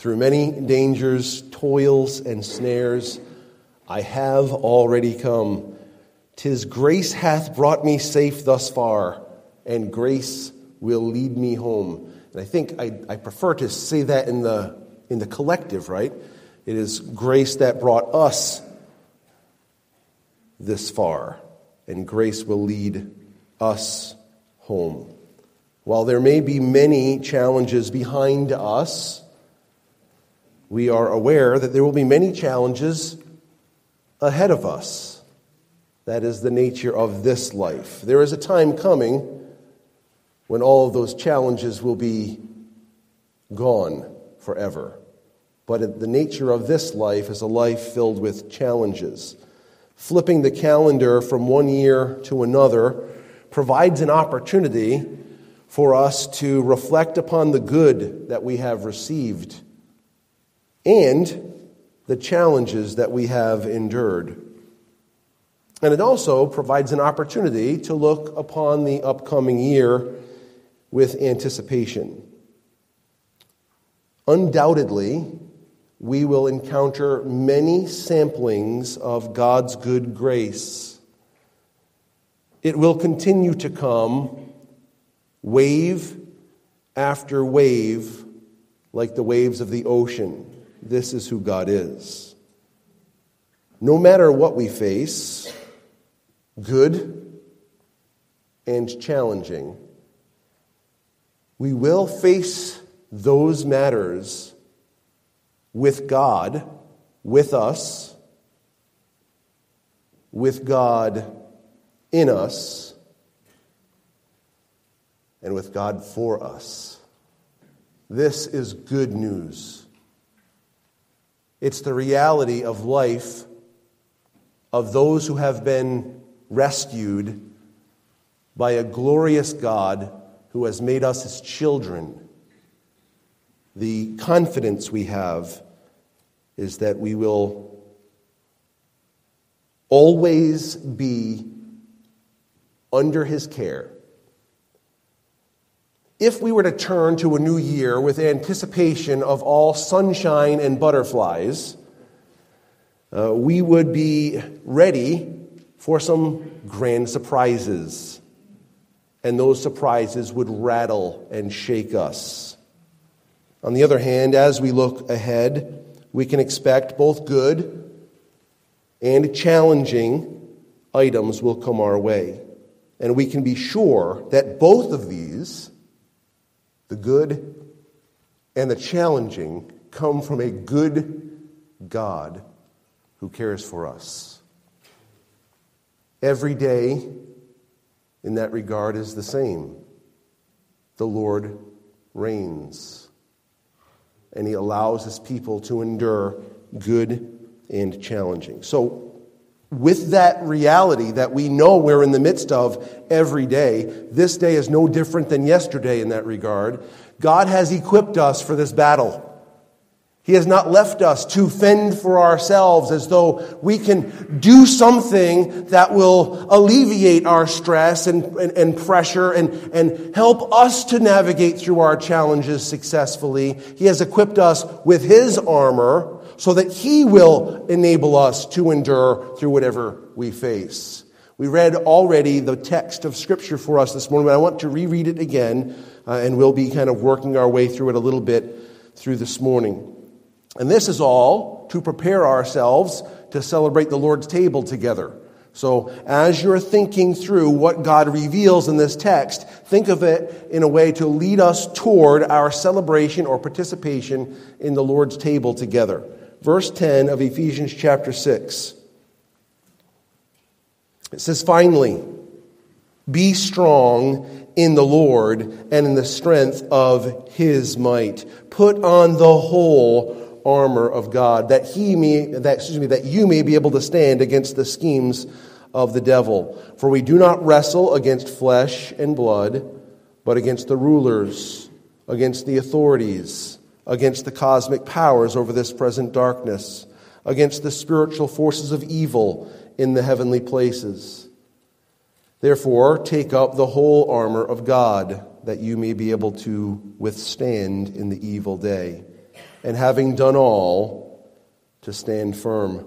Through many dangers, toils, and snares, I have already come. Tis grace hath brought me safe thus far, and grace will lead me home. And I think I, I prefer to say that in the, in the collective, right? It is grace that brought us this far, and grace will lead us home. While there may be many challenges behind us, we are aware that there will be many challenges ahead of us. That is the nature of this life. There is a time coming when all of those challenges will be gone forever. But the nature of this life is a life filled with challenges. Flipping the calendar from one year to another provides an opportunity for us to reflect upon the good that we have received and the challenges that we have endured. And it also provides an opportunity to look upon the upcoming year with anticipation. Undoubtedly, we will encounter many samplings of God's good grace. It will continue to come wave after wave, like the waves of the ocean. This is who God is. No matter what we face, good and challenging, we will face those matters with God, with us, with God in us, and with God for us. This is good news. It's the reality of life of those who have been rescued by a glorious God who has made us his children. The confidence we have is that we will always be under his care. If we were to turn to a new year with anticipation of all sunshine and butterflies, uh, we would be ready for some grand surprises. And those surprises would rattle and shake us. On the other hand, as we look ahead, we can expect both good and challenging items will come our way. And we can be sure that both of these, the good and the challenging, come from a good God who cares for us. Every day in that regard is the same. The Lord reigns and he allows his people to endure good and challenging. So, with that reality that we know we're in the midst of every day, this day is no different than yesterday in that regard. God has equipped us for this battle. He has not left us to fend for ourselves as though we can do something that will alleviate our stress and, and, and, pressure and, and help us to navigate through our challenges successfully. He has equipped us with His armor so that He will enable us to endure through whatever we face. We read already the text of Scripture for us this morning, but I want to reread it again, uh, and we'll be kind of working our way through it a little bit through this morning. And this is all to prepare ourselves to celebrate the Lord's table together. So, as you're thinking through what God reveals in this text, think of it in a way to lead us toward our celebration or participation in the Lord's table together. Verse 10 of Ephesians chapter 6. It says, Finally, be strong in the Lord and in the strength of his might. Put on the whole armor of God, that he may, that, excuse me, that you may be able to stand against the schemes of the devil. For we do not wrestle against flesh and blood, but against the rulers, against the authorities, against the cosmic powers over this present darkness, against the spiritual forces of evil in the heavenly places. Therefore, take up the whole armor of God, that you may be able to withstand in the evil day and having done all, to stand firm.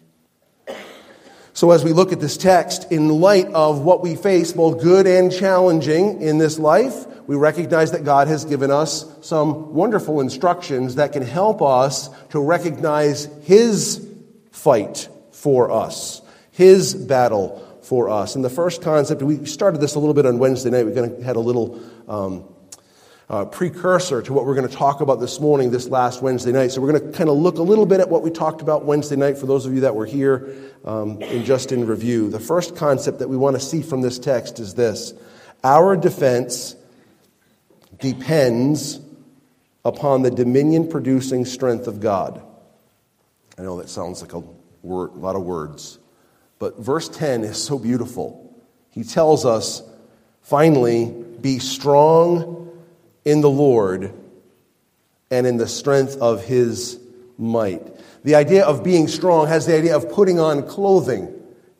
So, as we look at this text, in light of what we face, both good and challenging in this life, we recognize that God has given us some wonderful instructions that can help us to recognize His fight for us, His battle for us. And the first concept, we started this a little bit on Wednesday night. We kind of had a little um, uh, precursor to what we're going to talk about this morning, this last Wednesday night. So we're going to kind of look a little bit at what we talked about Wednesday night for those of you that were here um, just in review. The first concept that we want to see from this text is this Our defense depends upon the dominion producing strength of God. I know that sounds like a, word, a lot of words, but verse 10 is so beautiful. He tells us, finally, be strong in the Lord and in the strength of his might. The idea of being strong has the idea of putting on clothing.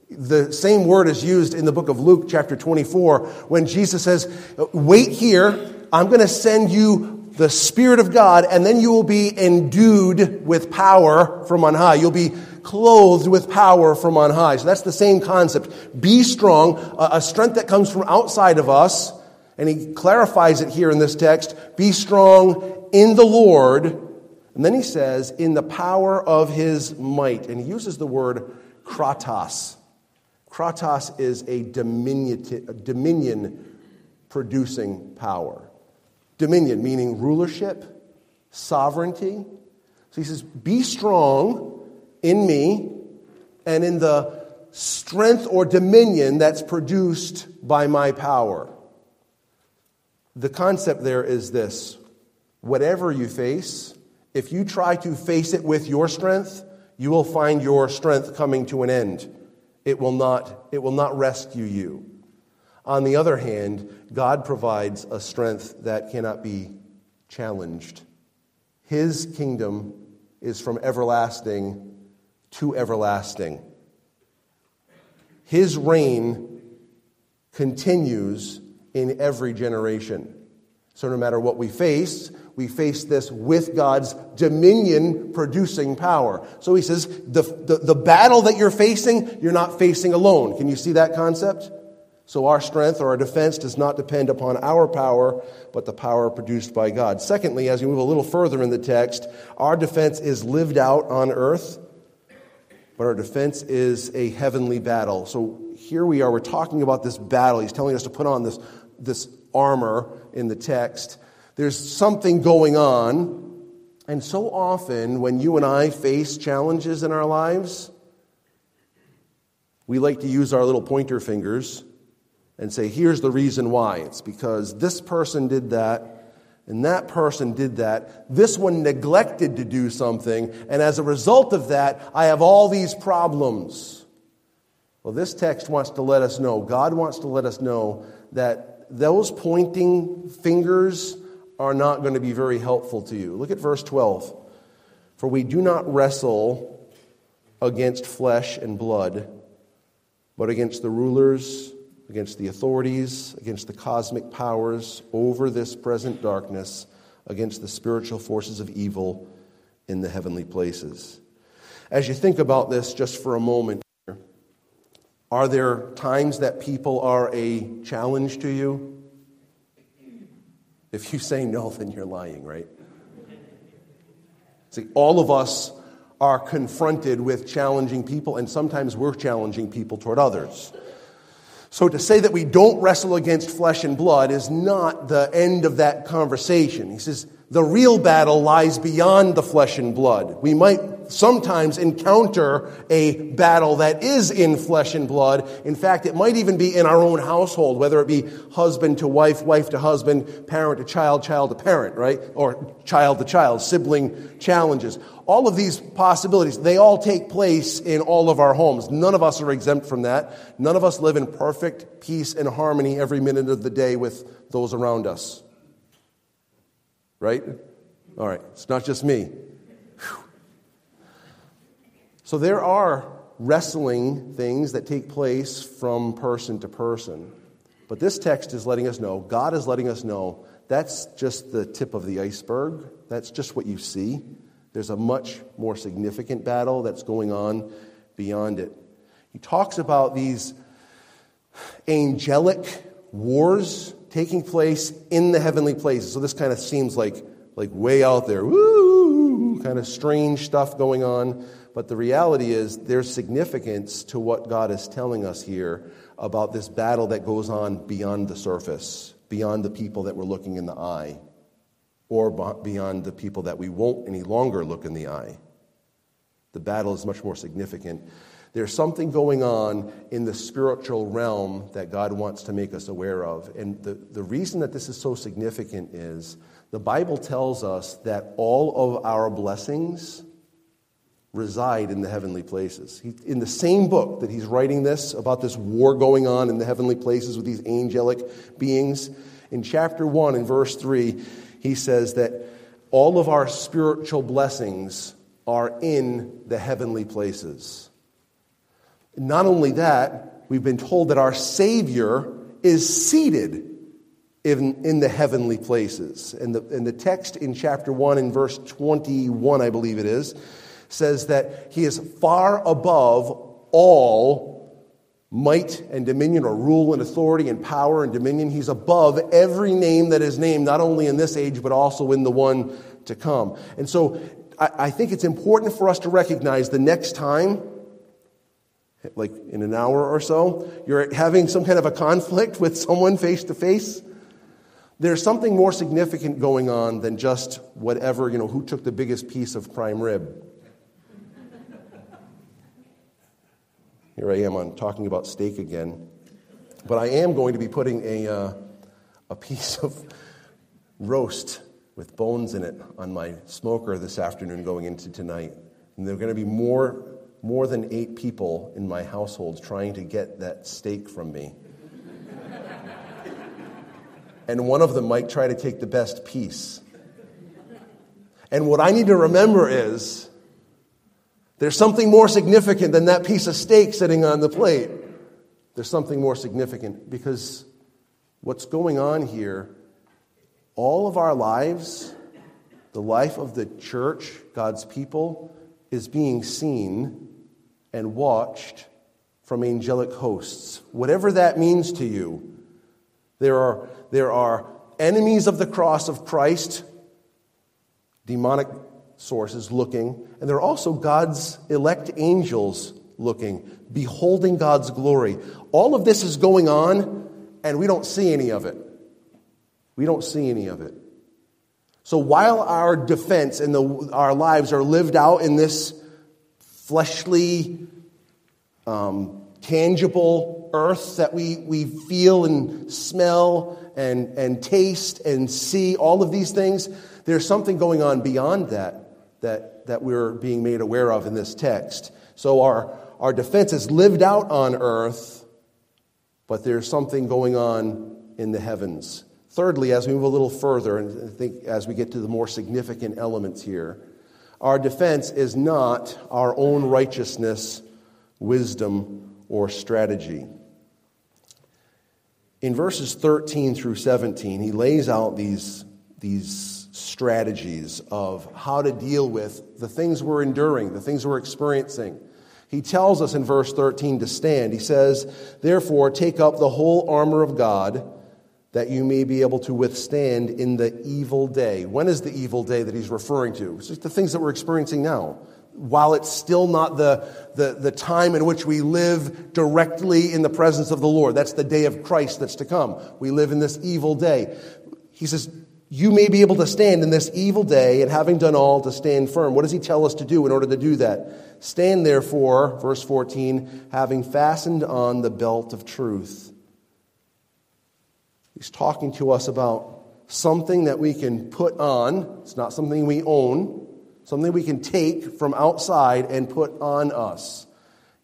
The same word is used in the book of Luke, chapter 24, when Jesus says, Wait here, I'm going to send you the Spirit of God, and then you will be endued with power from on high. You'll be clothed with power from on high. So that's the same concept. Be strong, a strength that comes from outside of us and he clarifies it here in this text be strong in the Lord. And then he says, in the power of his might. And he uses the word kratos. Kratos is a dominion producing power. Dominion, meaning rulership, sovereignty. So he says, Be strong in me and in the strength or dominion that's produced by my power. The concept there is this whatever you face, if you try to face it with your strength, you will find your strength coming to an end. It will not, it will not rescue you. On the other hand, God provides a strength that cannot be challenged. His kingdom is from everlasting to everlasting. His reign continues in every generation. So, no matter what we face, we face this with God's dominion producing power. So he says, the, the, the, battle that you're facing, you're not facing alone. Can you see that concept? So, our strength or our defense does not depend upon our power, but the power produced by God. Secondly, as we move a little further in the text, our defense is lived out on earth, but our defense is a heavenly battle. So, here we are, we're talking about this battle. He's telling us to put on this this armor in the text. There's something going on. And so often, when you and I face challenges in our lives, we like to use our little pointer fingers and say, here's the reason why. It's because this person did that, and that person did that. This one neglected to do something, and as a result of that, I have all these problems. Well, this text wants to let us know, God wants to let us know that those pointing fingers are not going to be very helpful to you. Look at verse 12. For we do not wrestle against flesh and blood, but against the rulers, against the authorities, against the cosmic powers over this present darkness, against the spiritual forces of evil in the heavenly places. As you think about this just for a moment, are there times that people are a challenge to you? If you say no, then you're lying, right? See, all of us are confronted with challenging people, and sometimes we're challenging people toward others. So to say that we don't wrestle against flesh and blood is not the end of that conversation. He says, the real battle lies beyond the flesh and blood. We might sometimes encounter a battle that is in flesh and blood. In fact, it might even be in our own household, whether it be husband to wife, wife to husband, parent to child, child to parent, right? Or child to child, sibling challenges. All of these possibilities, they all take place in all of our homes. None of us are exempt from that. None of us live in perfect peace and harmony every minute of the day with those around us. Right? All right, it's not just me. So there are wrestling things that take place from person to person. But this text is letting us know, God is letting us know, that's just the tip of the iceberg. That's just what you see. There's a much more significant battle that's going on beyond it. He talks about these angelic wars taking place in the heavenly places. So this kind of seems like, like way out there, woo, kind of strange stuff going on. But the reality is there's significance to what God is telling us here about this battle that goes on beyond the surface, beyond the people that we're looking in the eye, or beyond the people that we won't any longer look in the eye. The battle is much more significant. There's something going on in the spiritual realm that God wants to make us aware of. And the, the reason that this is so significant is the Bible tells us that all of our blessings reside in the heavenly places. He, in the same book that he's writing this about this war going on in the heavenly places with these angelic beings, in chapter 1 in verse 3, he says that all of our spiritual blessings are in the heavenly places. Not only that, we've been told that our Savior is seated in, in the heavenly places. And the, and the text in chapter 1 in verse 21, I believe it is, says that he is far above all might and dominion, or rule and authority and power and dominion. He's above every name that is named, not only in this age, but also in the one to come. And so I, think it's important for us to recognize the next time like in an hour or so, you're having some kind of a conflict with someone face to face, there's something more significant going on than just whatever, you know, who took the biggest piece of prime rib. Here I am on talking about steak again. But I am going to be putting a, uh, a piece of roast with bones in it on my smoker this afternoon going into tonight. And there are going to be more more than eight people in my household trying to get that steak from me. and one of them might try to take the best piece. And what I need to remember is there's something more significant than that piece of steak sitting on the plate. There's something more significant because what's going on here, all of our lives, the life of the church, God's people, is being seen and watched from angelic hosts. Whatever that means to you, there are, there are enemies of the cross of Christ, demonic sources looking, and there are also God's elect angels looking, beholding God's glory. All of this is going on, and we don't see any of it. We don't see any of it. So while our defense and the, our lives are lived out in this fleshly, um, tangible earth that we, we feel and smell and, and taste and see, all of these things, there's something going on beyond that that, that we're being made aware of in this text. So our, our defense is lived out on earth, but there's something going on in the heavens. Thirdly, as we move a little further, and I think as we get to the more significant elements here, our defense is not our own righteousness, wisdom, or strategy. In verses 13 through 17, he lays out these, these strategies of how to deal with the things we're enduring, the things we're experiencing. He tells us in verse 13 to stand. He says, Therefore, take up the whole armor of God that you may be able to withstand in the evil day. When is the evil day that he's referring to? It's just the things that we're experiencing now while it's still not the, the, the time in which we live directly in the presence of the Lord. That's the day of Christ that's to come. We live in this evil day. He says, You may be able to stand in this evil day, and having done all, to stand firm. What does he tell us to do in order to do that? Stand therefore, verse 14, having fastened on the belt of truth. He's talking to us about something that we can put on. It's not something we own something we can take from outside and put on us.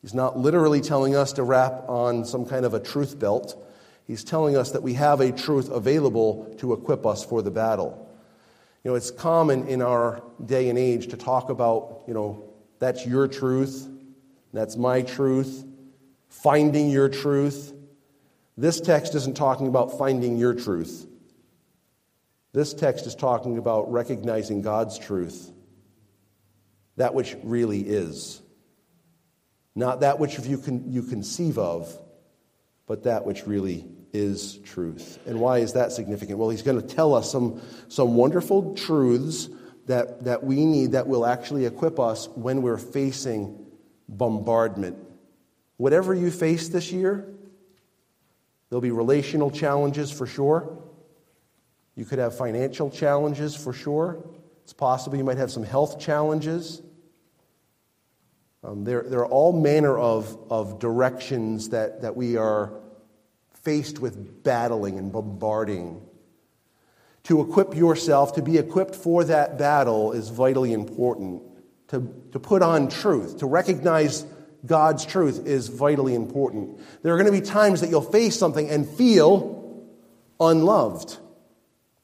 He's not literally telling us to wrap on some kind of a truth belt. He's telling us that we have a truth available to equip us for the battle. You know, it's common in our day and age to talk about, you know, that's your truth, that's my truth, finding your truth. This text isn't talking about finding your truth. This text is talking about recognizing God's truth that which really is. Not that which you, can, you conceive of, but that which really is truth. And why is that significant? Well, he's going to tell us some, some wonderful truths that, that we need that will actually equip us when we're facing bombardment. Whatever you face this year, there'll be relational challenges for sure. You could have financial challenges for sure. It's possible you might have some health challenges. Um, there, there are all manner of, of directions that, that we are faced with battling and bombarding. To equip yourself, to be equipped for that battle, is vitally important. To, to put on truth, to recognize God's truth is vitally important. There are going to be times that you'll face something and feel unloved,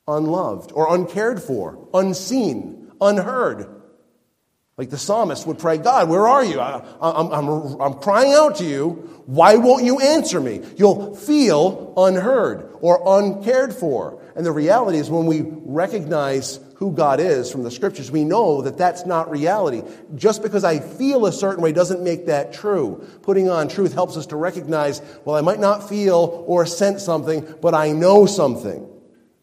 unloved, or uncared for, unseen, unheard. Like the psalmist would pray, God, where are you? I, am I'm, I'm, I'm crying out to you. Why won't you answer me? You'll feel unheard or uncared for. And the reality is, when we recognize who God is from the scriptures, we know that that's not reality. Just because I feel a certain way doesn't make that true. Putting on truth helps us to recognize, well, I might not feel or sense something, but I know something.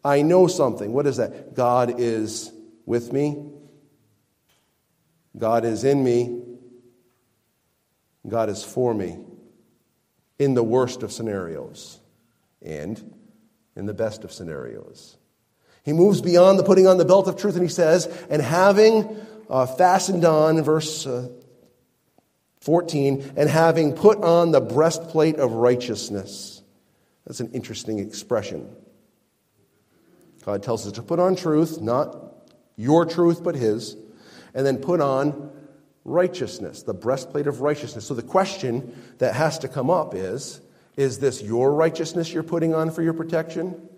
I know something. What is that? God is with me. God is in me. God is for me in the worst of scenarios and in the best of scenarios. He moves beyond the putting on the belt of truth and he says, and having uh, fastened on, verse uh, 14, and having put on the breastplate of righteousness. That's an interesting expression. God tells us to put on truth, not your truth, but His and then put on righteousness, the breastplate of righteousness. So the question that has to come up is is this your righteousness you're putting on for your protection?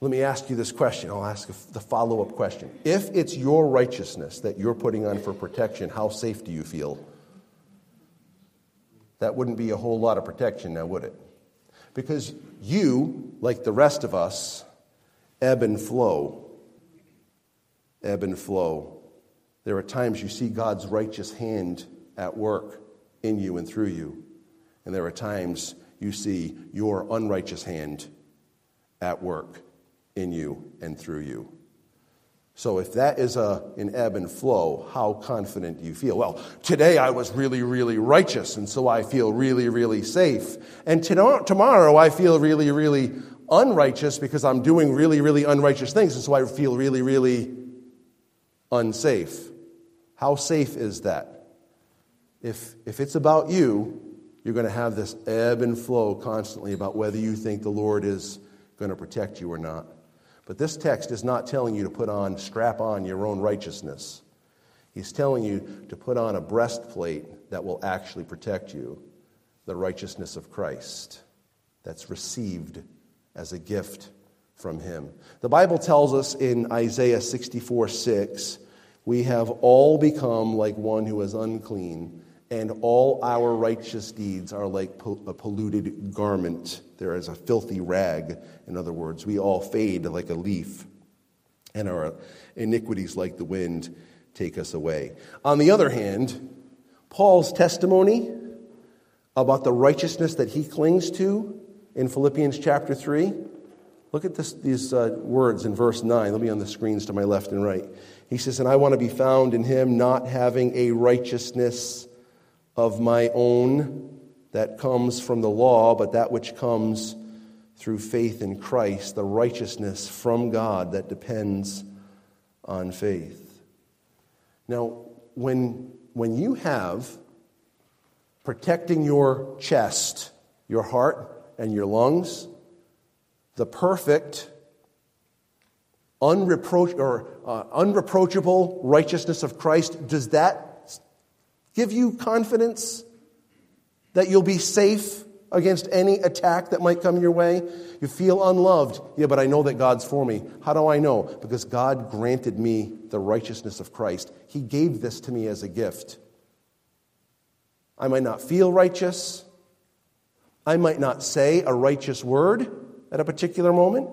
Let me ask you this question. I'll ask the follow up question. If it's your righteousness that you're putting on for protection, how safe do you feel? That wouldn't be a whole lot of protection now, would it? Because you, like the rest of us, ebb and flow ebb and flow. There are times you see God's righteous hand at work in you and through you. And there are times you see your unrighteous hand at work in you and through you. So, if that is a, an ebb and flow, how confident do you feel? Well, today I was really, really righteous, and so I feel really, really safe. And tomorrow I feel really, really unrighteous because I'm doing really, really unrighteous things, and so I feel really, really unsafe. How safe is that? If, if it's about you, you're going to have this ebb and flow constantly about whether you think the Lord is going to protect you or not. But this text is not telling you to put on, strap on your own righteousness. He's telling you to put on a breastplate that will actually protect you the righteousness of Christ that's received as a gift from him. The Bible tells us in Isaiah 64 6, we have all become like one who is unclean, and all our righteous deeds are like a polluted garment. There is a filthy rag, in other words. We all fade like a leaf, and our iniquities, like the wind, take us away. On the other hand, Paul's testimony about the righteousness that he clings to in Philippians chapter 3 Look at this, these uh, words in verse 9. They'll be on the screens to my left and right. He says, And I want to be found in him, not having a righteousness of my own that comes from the law, but that which comes through faith in Christ, the righteousness from God that depends on faith. Now, when, when you have protecting your chest, your heart, and your lungs, the perfect, unreproach, or, uh, unreproachable righteousness of Christ, does that give you confidence that you'll be safe against any attack that might come your way? You feel unloved. Yeah, but I know that God's for me. How do I know? Because God granted me the righteousness of Christ. He gave this to me as a gift. I might not feel righteous. I might not say a righteous word at a particular moment.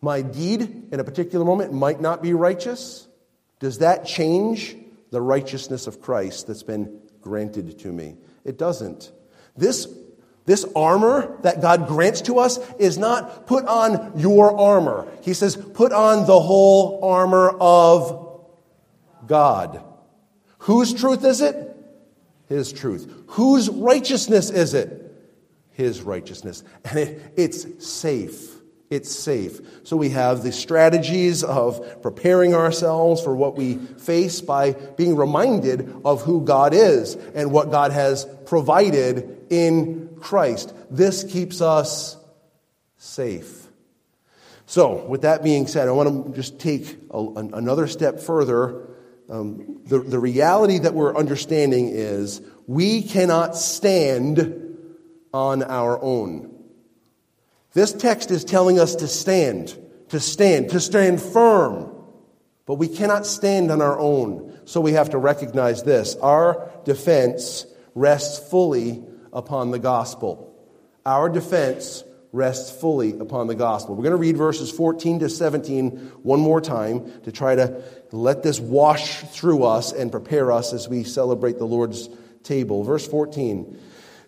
My deed in a particular moment might not be righteous. Does that change the righteousness of Christ that's been granted to me? It doesn't. This, this armor that God grants to us is not put on your armor. He says, put on the whole armor of God. Whose truth is it? His truth. Whose righteousness is it? His righteousness. And it, it's safe. It's safe. So we have the strategies of preparing ourselves for what we face by being reminded of who God is and what God has provided in Christ. This keeps us safe. So, with that being said, I want to just take a, another step further. Um, the, the reality that we're understanding is we cannot stand on our own. This text is telling us to stand, to stand, to stand firm. But we cannot stand on our own. So we have to recognize this. Our defense rests fully upon the gospel. Our defense rests fully upon the gospel. We're going to read verses 14 to 17 one more time to try to let this wash through us and prepare us as we celebrate the Lord's table. Verse 14.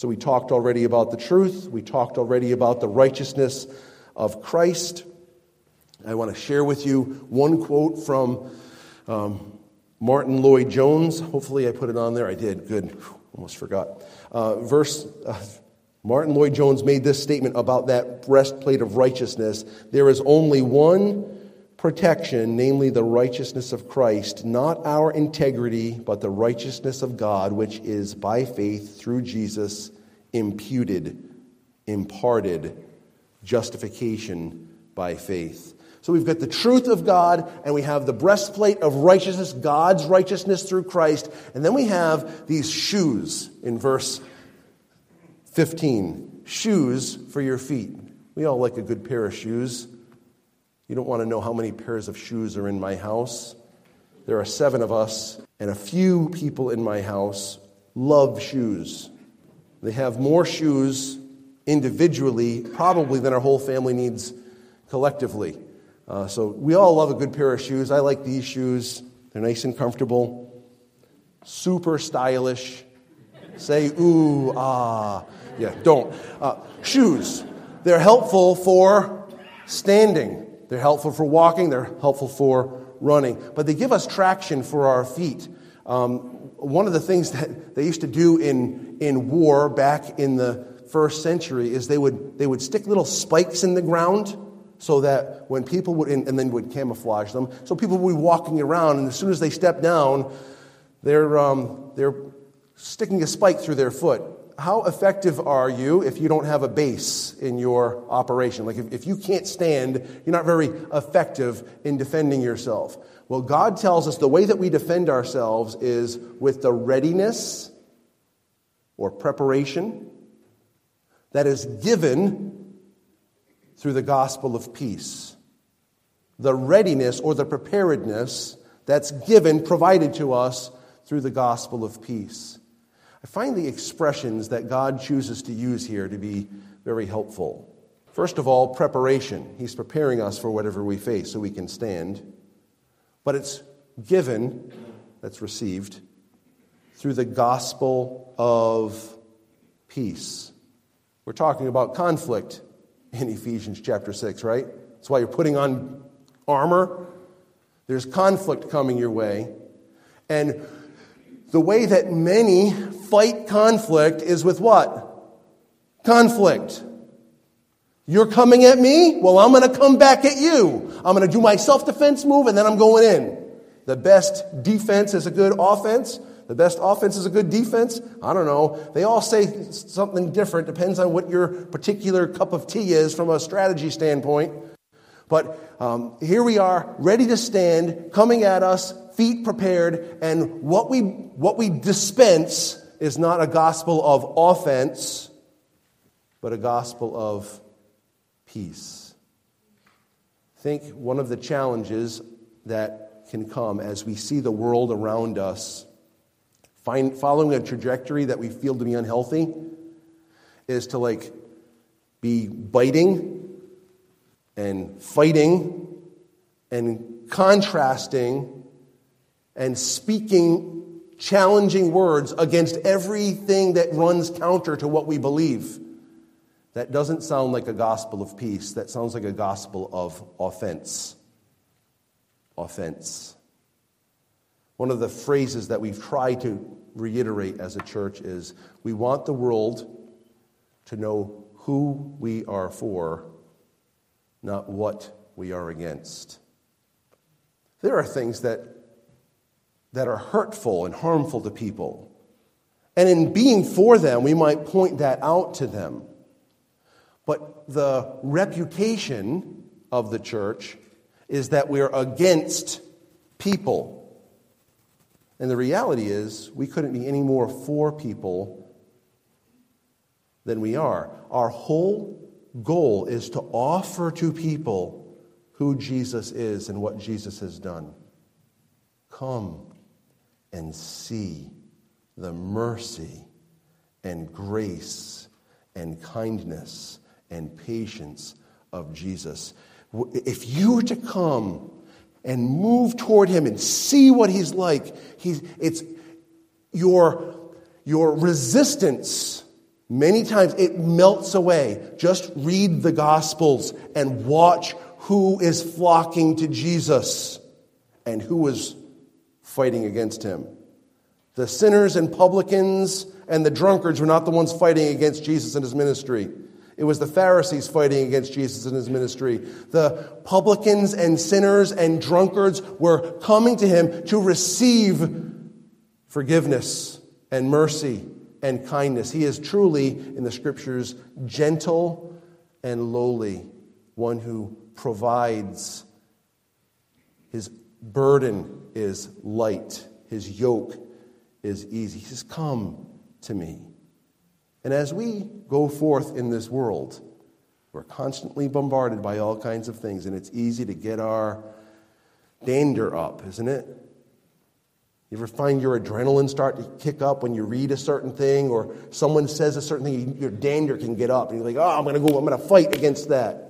so we talked already about the truth, we talked already about the righteousness of Christ. I want to share with you one quote from um, Martyn Lloyd-Jones. Hopefully, I put it on there. I did. Good. Almost forgot. Uh, verse. Uh, Martyn Lloyd-Jones made this statement about that breastplate of righteousness. There is only one protection, namely the righteousness of Christ, not our integrity, but the righteousness of God, which is by faith through Jesus imputed, imparted, justification by faith. So we've got the truth of God, and we have the breastplate of righteousness, God's righteousness through Christ, and then we have these shoes in verse 15 shoes for your feet. We all like a good pair of shoes. You don't want to know how many pairs of shoes are in my house. There are seven of us, and a few people in my house love shoes. They have more shoes individually, probably, than our whole family needs collectively. Uh, so we all love a good pair of shoes. I like these shoes, they're nice and comfortable, super stylish. Say, ooh, ah. Yeah, don't. Uh, shoes. They're helpful for standing. They're helpful for walking, they're helpful for running, but they give us traction for our feet. Um, one of the things that they used to do in, in war back in the first century is they would, they would stick little spikes in the ground so that when people would, and, then would camouflage them, so people would be walking around, and as soon as they step down, they're, um, they're sticking a spike through their foot how effective are you if you don't have a base in your operation? Like, if, if you can't stand, you're not very effective in defending yourself. Well, God tells us the way that we defend ourselves is with the readiness or preparation that is given through the gospel of peace. the readiness or the preparedness that's given, provided to us through the gospel of peace. I find the expressions that God chooses to use here to be very helpful. First of all, preparation. He's preparing us for whatever we face so we can stand. But it's given, that's received, through the gospel of peace. We're talking about conflict in Ephesians chapter 6, right? That's why you're putting on armor. There's conflict coming your way. And the way that many fight conflict is with what? Conflict. You're coming at me? Well, I'm going to come back at you. I'm going to do my self defense move and then I'm going in. The best defense is a good offense. The best offense is a good defense. I don't know. They all say something different. Depends on what your particular cup of tea is from a strategy standpoint. But um, here we are, ready to stand, coming at us, feet prepared, and what we, what we dispense is not a gospel of offense, but a gospel of peace. Think one of the challenges that can come as we see the world around us find, following a trajectory that we feel to be unhealthy is to like be biting and fighting and contrasting and speaking challenging words against everything that runs counter to what we believe. That doesn't sound like a gospel of peace. That sounds like a gospel of offense. Offense. One of the phrases that we've tried to reiterate as a church is we want the world to know who we are for, not what we are against. There are things that, that are hurtful and harmful to people. And in being for them, we might point that out to them. But the reputation of the church is that we're against people. And the reality is, we couldn't be any more for people than we are. Our whole goal is to offer to people who Jesus is and what Jesus has done. Come and see the mercy and grace and kindness and patience of Jesus. If you were to come and move toward him and see what he's like. He's, it's your, your resistance. Many times it melts away. Just read the Gospels and watch who is flocking to Jesus and who is fighting against him. The sinners and publicans and the drunkards were not the ones fighting against Jesus and his ministry. It was the Pharisees fighting against Jesus and his ministry. The publicans and sinners and drunkards were coming to him to receive forgiveness and mercy and kindness. He is truly, in the scriptures, gentle and lowly, one who provides. His burden is light, his yoke is easy. He says, Come to me. And as we go forth in this world, we're constantly bombarded by all kinds of things, and it's easy to get our dander up, isn't it? You ever find your adrenaline start to kick up when you read a certain thing or someone says a certain thing, your dander can get up, and you're like, oh, I'm going to go, I'm going to fight against that.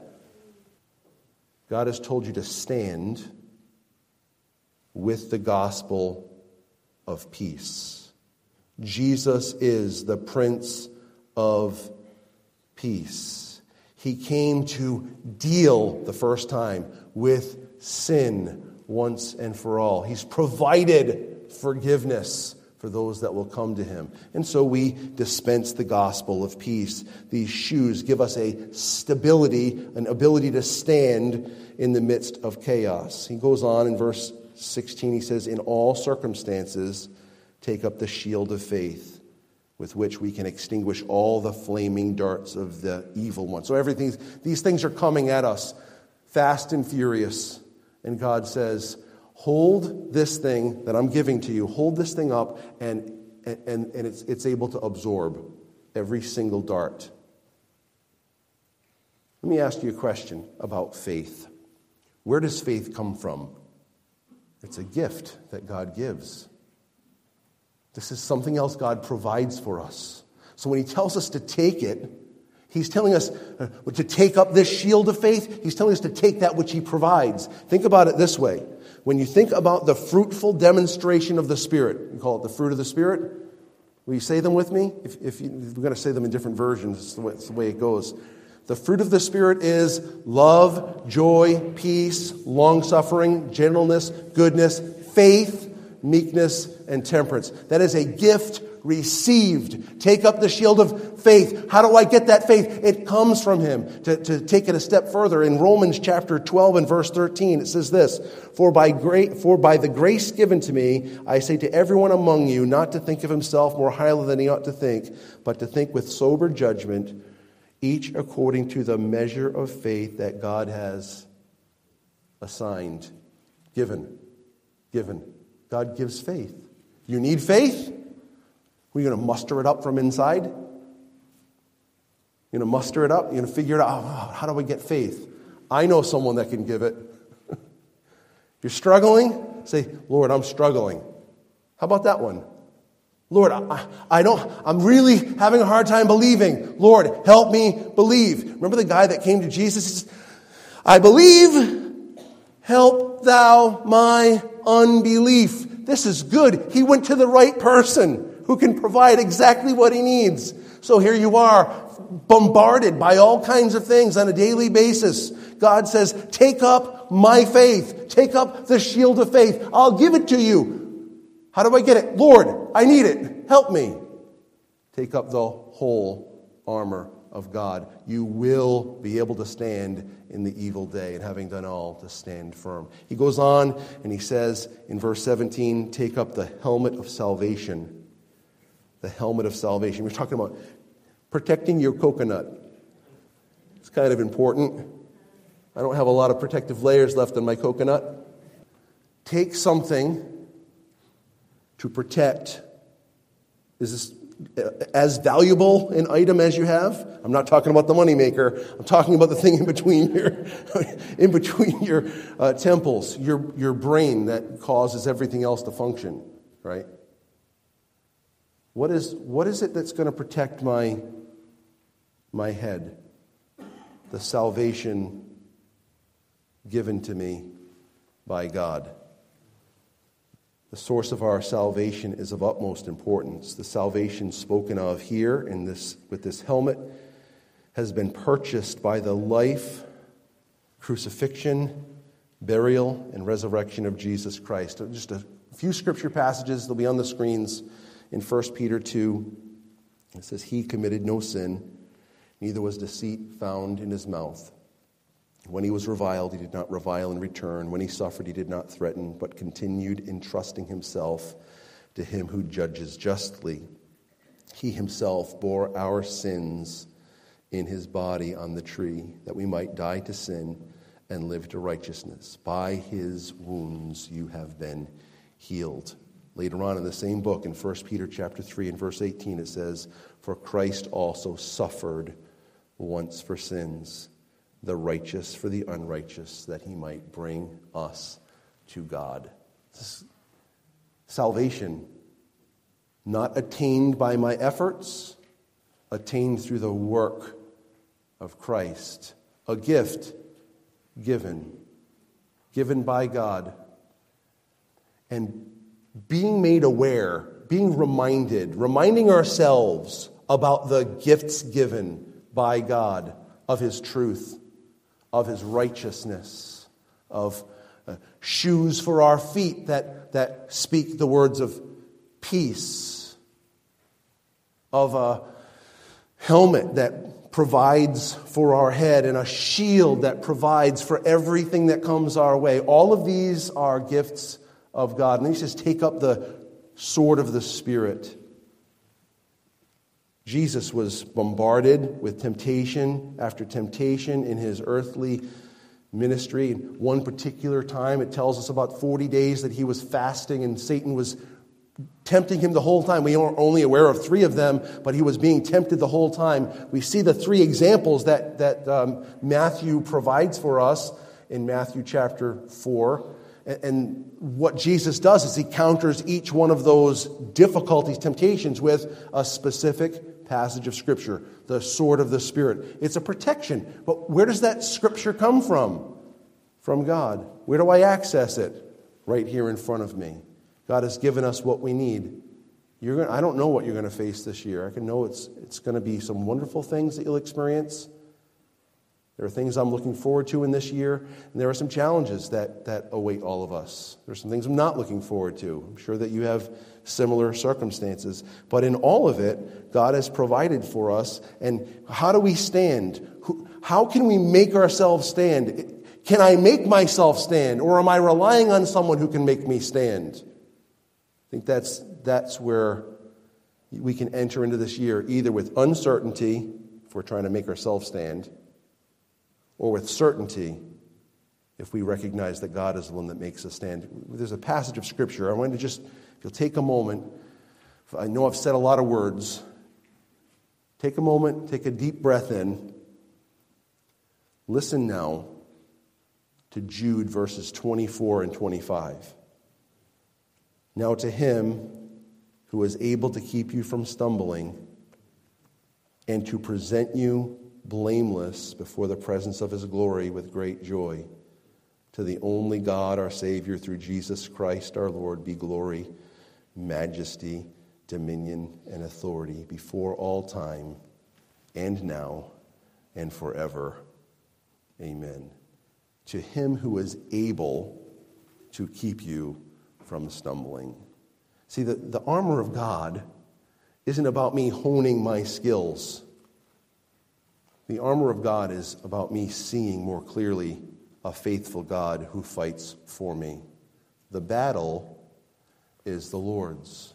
God has told you to stand with the gospel of peace. Jesus is the Prince of peace. He came to deal the first time with sin once and for all. He's provided forgiveness for those that will come to him. And so we dispense the gospel of peace. These shoes give us a stability, an ability to stand in the midst of chaos. He goes on in verse 16, he says, In all circumstances, take up the shield of faith with which we can extinguish all the flaming darts of the evil one. So everything, these things are coming at us fast and furious. And God says, hold this thing that I'm giving to you, hold this thing up, and, and, and it's, it's able to absorb every single dart. Let me ask you a question about faith. Where does faith come from? It's a gift that God gives. This is something else God provides for us. So when He tells us to take it, He's telling us uh, to take up this shield of faith. He's telling us to take that which He provides. Think about it this way. When you think about the fruitful demonstration of the Spirit, you call it the fruit of the Spirit. Will you say them with me? If, if, you, we're going to say them in different versions, it's the, way, it's the way it goes. The fruit of the Spirit is love, joy, peace, long suffering, gentleness, goodness, faith, meekness, and temperance. That is a gift received. Take up the shield of faith. How do I get that faith? It comes from Him. To, to take it a step further, in Romans chapter 12 and verse 13, it says this for by, gra- for by the grace given to me, I say to everyone among you not to think of himself more highly than he ought to think, but to think with sober judgment, each according to the measure of faith that God has assigned, given. Given. God gives faith. You need faith? We're going to muster it up from inside. You're going to muster it up. You're going to figure it out. Oh, how do I get faith? I know someone that can give it. if you're struggling, say, Lord, I'm struggling. How about that one? Lord, I, I, don't, I'm really having a hard time believing. Lord, help me believe. Remember the guy that came to Jesus? I believe, help thou my unbelief. This is good. He went to the right person who can provide exactly what he needs. So here you are, bombarded by all kinds of things on a daily basis. God says, Take up my faith. Take up the shield of faith. I'll give it to you. How do I get it? Lord, I need it. Help me. Take up the whole armor of God. You will be able to stand in the evil day, and having done all, to stand firm. He goes on and he says in verse 17, Take up the helmet of salvation the helmet of salvation. We're talking about protecting your coconut. It's kind of important. I don't have a lot of protective layers left on my coconut. Take something to protect. Is this as valuable an item as you have? I'm not talking about the moneymaker. I'm talking about the thing in between your, in between your uh, temples, your, your brain that causes everything else to function, right? What is, what is it that's going to protect my, my head? The salvation given to me by God. The source of our salvation is of utmost importance. The salvation spoken of here in this, with this helmet has been purchased by the life, crucifixion, burial, and resurrection of Jesus Christ. Just a few scripture passages, they'll be on the screens in 1 Peter 2, it says, He committed no sin, neither was deceit found in his mouth. When he was reviled, he did not revile in return. When he suffered, he did not threaten, but continued entrusting himself to him who judges justly. He himself bore our sins in his body on the tree, that we might die to sin and live to righteousness. By his wounds you have been healed. Later on in the same book, in 1 Peter chapter 3 and verse 18, it says, For Christ also suffered once for sins, the righteous for the unrighteous, that he might bring us to God. Salvation, not attained by my efforts, attained through the work of Christ. A gift given, given by God. And being made aware, being reminded, reminding ourselves about the gifts given by God of His truth, of His righteousness, of uh, shoes for our feet that, that speak the words of peace, of a helmet that provides for our head, and a shield that provides for everything that comes our way. All of these are gifts of God. And he says, take up the sword of the Spirit. Jesus was bombarded with temptation after temptation in his earthly ministry. One particular time, it tells us about 40 days that he was fasting and Satan was tempting him the whole time. We are only aware of three of them, but he was being tempted the whole time. We see the three examples that, that um, Matthew provides for us in Matthew chapter 4. And what Jesus does is he counters each one of those difficulties, temptations, with a specific passage of Scripture, the sword of the Spirit. It's a protection. But where does that Scripture come from? From God. Where do I access it? Right here in front of me. God has given us what we need. You're gonna, I don't know what you're going to face this year. I can know it's, it's going to be some wonderful things that you'll experience. There are things I'm looking forward to in this year, and there are some challenges that, that await all of us. There are some things I'm not looking forward to. I'm sure that you have similar circumstances. But in all of it, God has provided for us. And how do we stand? How can we make ourselves stand? Can I make myself stand, or am I relying on someone who can make me stand? I think that's, that's where we can enter into this year, either with uncertainty, if we're trying to make ourselves stand or with certainty if we recognize that God is the one that makes us stand. There's a passage of Scripture. I want to just, if you'll take a moment, I know I've said a lot of words. Take a moment, take a deep breath in. Listen now to Jude verses 24 and 25. Now, to him who is able to keep you from stumbling and to present you blameless before the presence of his glory with great joy. To the only God, our Savior, through Jesus Christ our Lord, be glory, majesty, dominion, and authority before all time, and now, and forever. Amen. To him who is able to keep you from stumbling. See, the, the armor of God isn't about me honing my skills. The armor of God is about me seeing more clearly a faithful God who fights for me. The battle is the Lord's.